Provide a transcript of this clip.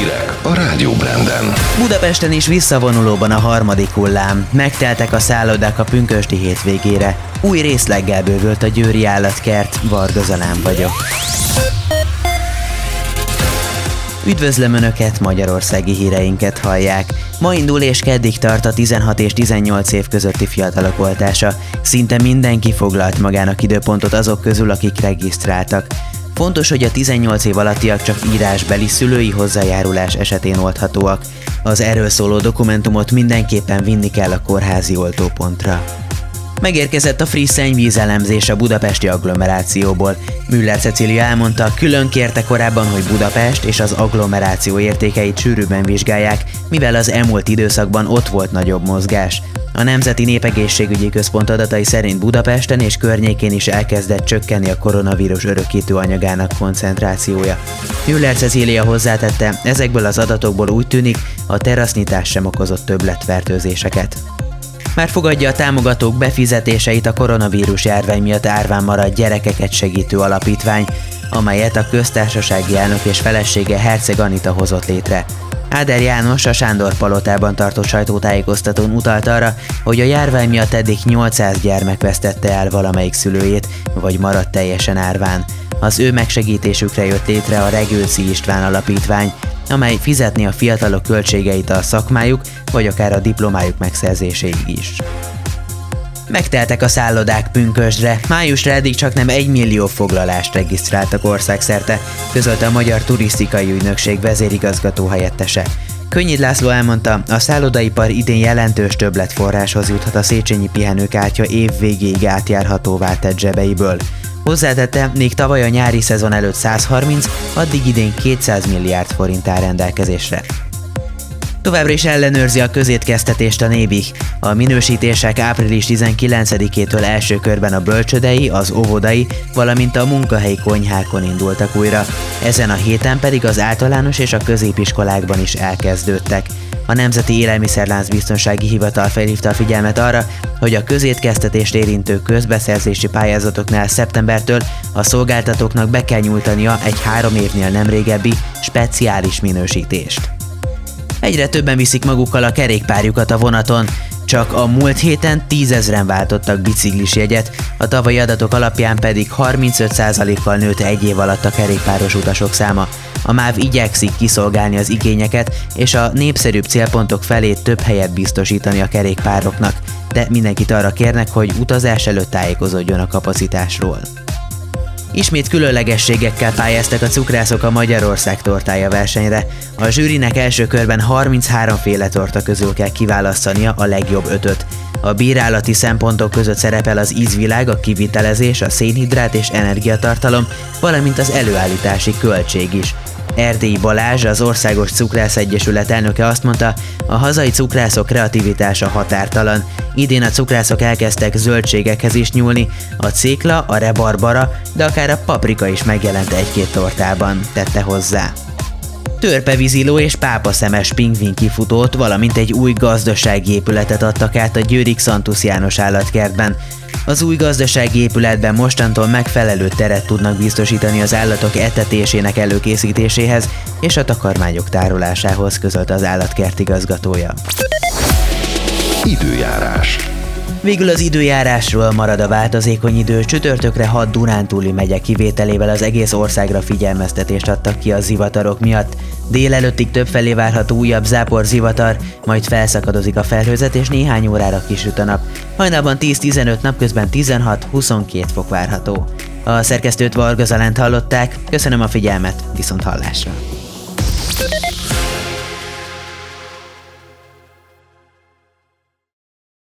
Hírek a Rádió Branden. Budapesten is visszavonulóban a harmadik hullám. Megteltek a szállodák a pünkösti hétvégére. Új részleggel bővült a Győri állatkert, Varga Zalán vagyok. Üdvözlöm Önöket, magyarországi híreinket hallják. Ma indul és keddig tart a 16 és 18 év közötti fiatalok oltása. Szinte mindenki foglalt magának időpontot azok közül, akik regisztráltak. Fontos, hogy a 18 év alattiak csak írásbeli szülői hozzájárulás esetén oldhatóak. Az erről szóló dokumentumot mindenképpen vinni kell a kórházi oltópontra. Megérkezett a friss szennyvíz elemzés a budapesti agglomerációból. Müller Cecília elmondta, külön kérte korábban, hogy Budapest és az agglomeráció értékeit sűrűbben vizsgálják, mivel az elmúlt időszakban ott volt nagyobb mozgás. A Nemzeti Népegészségügyi Központ adatai szerint Budapesten és környékén is elkezdett csökkenni a koronavírus örökítő anyagának koncentrációja. Müller Cecília hozzátette, ezekből az adatokból úgy tűnik, a terasznyitás sem okozott többletfertőzéseket. Már fogadja a támogatók befizetéseit a koronavírus járvány miatt árván maradt gyerekeket segítő alapítvány, amelyet a köztársasági elnök és felesége Herceg Anita hozott létre. Áder János a Sándor palotában tartott sajtótájékoztatón utalt arra, hogy a járvány miatt eddig 800 gyermek vesztette el valamelyik szülőjét, vagy maradt teljesen árván. Az ő megsegítésükre jött létre a Regőci István Alapítvány, amely fizetni a fiatalok költségeit a szakmájuk, vagy akár a diplomájuk megszerzéséig is. Megteltek a szállodák pünkösdre, májusra eddig csak nem egy millió foglalást regisztráltak országszerte, közölte a Magyar Turisztikai Ügynökség vezérigazgató helyettese. Könnyid László elmondta, a szállodaipar idén jelentős többletforráshoz juthat a Széchenyi pihenőkártya év végéig átjárhatóvá tett zsebeiből. Hozzátette, még tavaly a nyári szezon előtt 130, addig idén 200 milliárd forint áll rendelkezésre. Továbbra is ellenőrzi a közétkeztetést a Nébih. A minősítések április 19-től első körben a bölcsödei, az óvodai, valamint a munkahelyi konyhákon indultak újra. Ezen a héten pedig az általános és a középiskolákban is elkezdődtek. A Nemzeti Élelmiszerlánc Biztonsági Hivatal felhívta a figyelmet arra, hogy a közétkeztetést érintő közbeszerzési pályázatoknál szeptembertől a szolgáltatóknak be kell nyújtania egy három évnél nem régebbi speciális minősítést. Egyre többen viszik magukkal a kerékpárjukat a vonaton, csak a múlt héten tízezren váltottak biciklis jegyet, a tavalyi adatok alapján pedig 35%-kal nőtt egy év alatt a kerékpáros utasok száma. A MÁV igyekszik kiszolgálni az igényeket, és a népszerűbb célpontok felé több helyet biztosítani a kerékpároknak, de mindenkit arra kérnek, hogy utazás előtt tájékozódjon a kapacitásról. Ismét különlegességekkel pályáztak a cukrászok a Magyarország tortája versenyre. A zsűrinek első körben 33 féle torta közül kell kiválasztania a legjobb ötöt. A bírálati szempontok között szerepel az ízvilág, a kivitelezés, a szénhidrát és energiatartalom, valamint az előállítási költség is. Erdélyi Balázs, az Országos Cukrász Egyesület elnöke azt mondta, a hazai cukrászok kreativitása határtalan. Idén a cukrászok elkezdtek zöldségekhez is nyúlni, a cékla, a rebarbara, de akár a paprika is megjelent egy-két tortában, tette hozzá. Törpevíziló és pápaszemes pingvin kifutót, valamint egy új gazdasági épületet adtak át a Győrik Szantusz János állatkertben. Az új gazdasági épületben mostantól megfelelő teret tudnak biztosítani az állatok etetésének előkészítéséhez és a takarmányok tárolásához, közölt az állatkert igazgatója. Időjárás. Végül az időjárásról marad a változékony idő, csütörtökre 6 Dunántúli megye kivételével az egész országra figyelmeztetést adtak ki a zivatarok miatt. Délelőttig többfelé várható újabb zápor zivatar, majd felszakadozik a felhőzet és néhány órára kisüt a nap. Hajnalban 10-15, napközben 16-22 fok várható. A szerkesztőt Varga Zalent hallották, köszönöm a figyelmet, viszont hallásra!